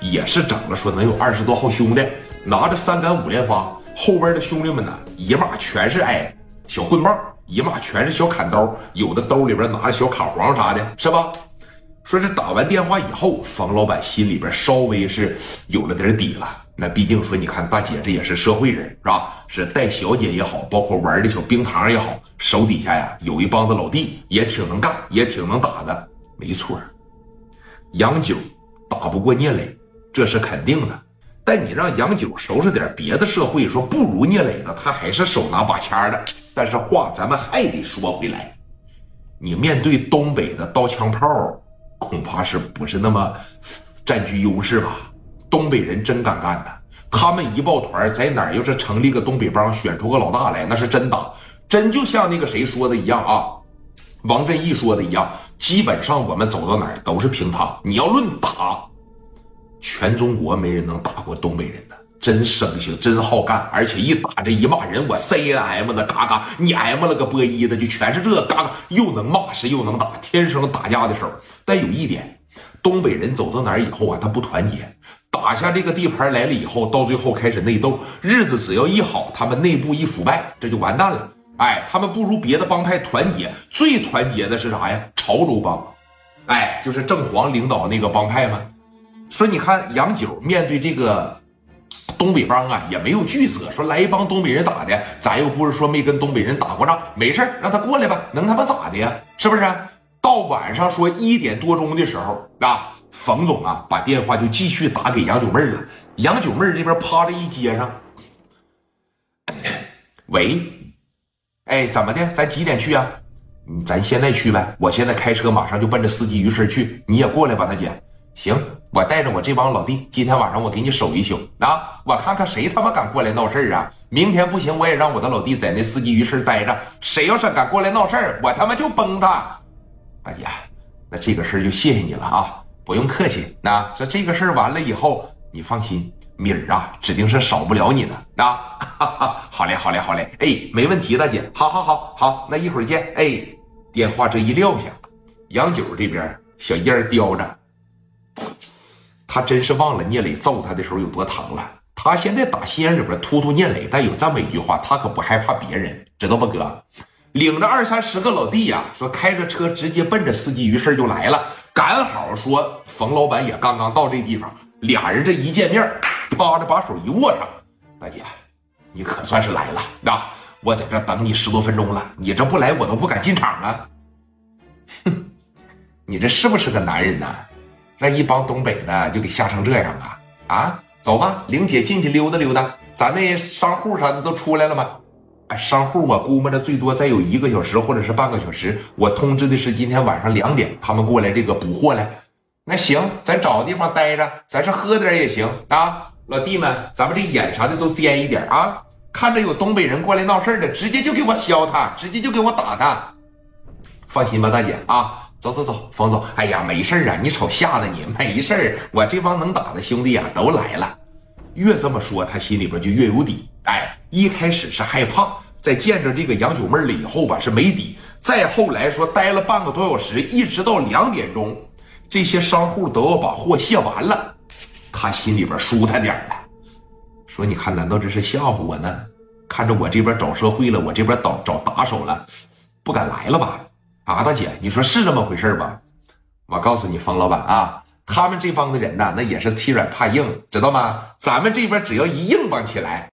也是整了说能有二十多号兄弟，拿着三杆五连发，后边的兄弟们呢一码全是哎小棍棒，一码全是小砍刀，有的兜里边拿着小卡簧啥的，是吧？说是打完电话以后，冯老板心里边稍微是有了点底了。那毕竟说，你看大姐这也是社会人，是吧？是带小姐也好，包括玩的小冰糖也好，手底下呀有一帮子老弟，也挺能干，也挺能打的。没错，杨九打不过聂磊，这是肯定的。但你让杨九收拾点别的社会，说不如聂磊的，他还是手拿把掐的。但是话咱们还得说回来，你面对东北的刀枪炮。恐怕是不是那么占据优势吧？东北人真敢干呐！他们一抱团，在哪儿要是成立个东北帮，选出个老大来，那是真打，真就像那个谁说的一样啊，王振义说的一样，基本上我们走到哪儿都是平摊。你要论打，全中国没人能打过东北人的，真生性，真好干，而且一打这一骂人，我 C N M 的嘎嘎，你 M 了个波一的，就全是这嘎嘎，又能骂是又能打，天生打架的手。但有一点，东北人走到哪以后啊，他不团结，打下这个地盘来了以后，到最后开始内斗，日子只要一好，他们内部一腐败，这就完蛋了。哎，他们不如别的帮派团结，最团结的是啥呀？潮州帮，哎，就是郑黄领导那个帮派吗。说你看杨九面对这个东北帮啊，也没有惧色，说来一帮东北人打的，咱又不是说没跟东北人打过仗，没事让他过来吧，能他妈咋的呀？是不是？到晚上说一点多钟的时候啊，冯总啊把电话就继续打给杨九妹了。杨九妹这边趴着一接上，喂，哎，怎么的？咱几点去啊？咱现在去呗。我现在开车马上就奔着司机鱼市去，你也过来吧，大姐。行，我带着我这帮老弟，今天晚上我给你守一宿啊！我看看谁他妈敢过来闹事啊！明天不行，我也让我的老弟在那四季鱼市待着。谁要是敢过来闹事我他妈就崩他！大姐，那这个事儿就谢谢你了啊，不用客气。那说这个事儿完了以后，你放心，米儿啊，指定是少不了你的啊。好嘞，好嘞，好嘞，哎，没问题，大姐，好好好好，那一会儿见。哎，电话这一撂下，杨九这边小烟叼着，他真是忘了聂磊揍他的时候有多疼了。他现在打心眼里边突突聂磊，但有这么一句话，他可不害怕别人，知道不，哥？领着二三十个老弟呀，说开着车直接奔着司机鱼市就来了。赶好说冯老板也刚刚到这地方，俩人这一见面，啪的把手一握上。大姐，你可算是来了啊！我在这等你十多分钟了，你这不来我都不敢进场啊。哼，你这是不是个男人呢？那一帮东北的就给吓成这样啊？啊，走吧，玲姐进去溜达溜达，咱那商户啥的都出来了吗？商户我估摸着最多再有一个小时或者是半个小时。我通知的是今天晚上两点，他们过来这个补货来。那行，咱找个地方待着，咱是喝点也行啊。老弟们，咱们这眼啥的都尖一点啊。看着有东北人过来闹事的，直接就给我削他，直接就给我打他。放心吧，大姐啊，走走走，冯总。哎呀，没事啊，你瞅吓得你没事我这帮能打的兄弟啊都来了。越这么说，他心里边就越有底。哎。一开始是害怕，在见着这个杨九妹了以后吧，是没底。再后来说待了半个多小时，一直到两点钟，这些商户都要把货卸完了，他心里边舒坦点了。说你看，难道这是吓唬我呢？看着我这边找社会了，我这边找找打手了，不敢来了吧？啊，大姐，你说是这么回事吧？我告诉你，冯老板啊，他们这帮的人呐，那也是欺软怕硬，知道吗？咱们这边只要一硬邦起来。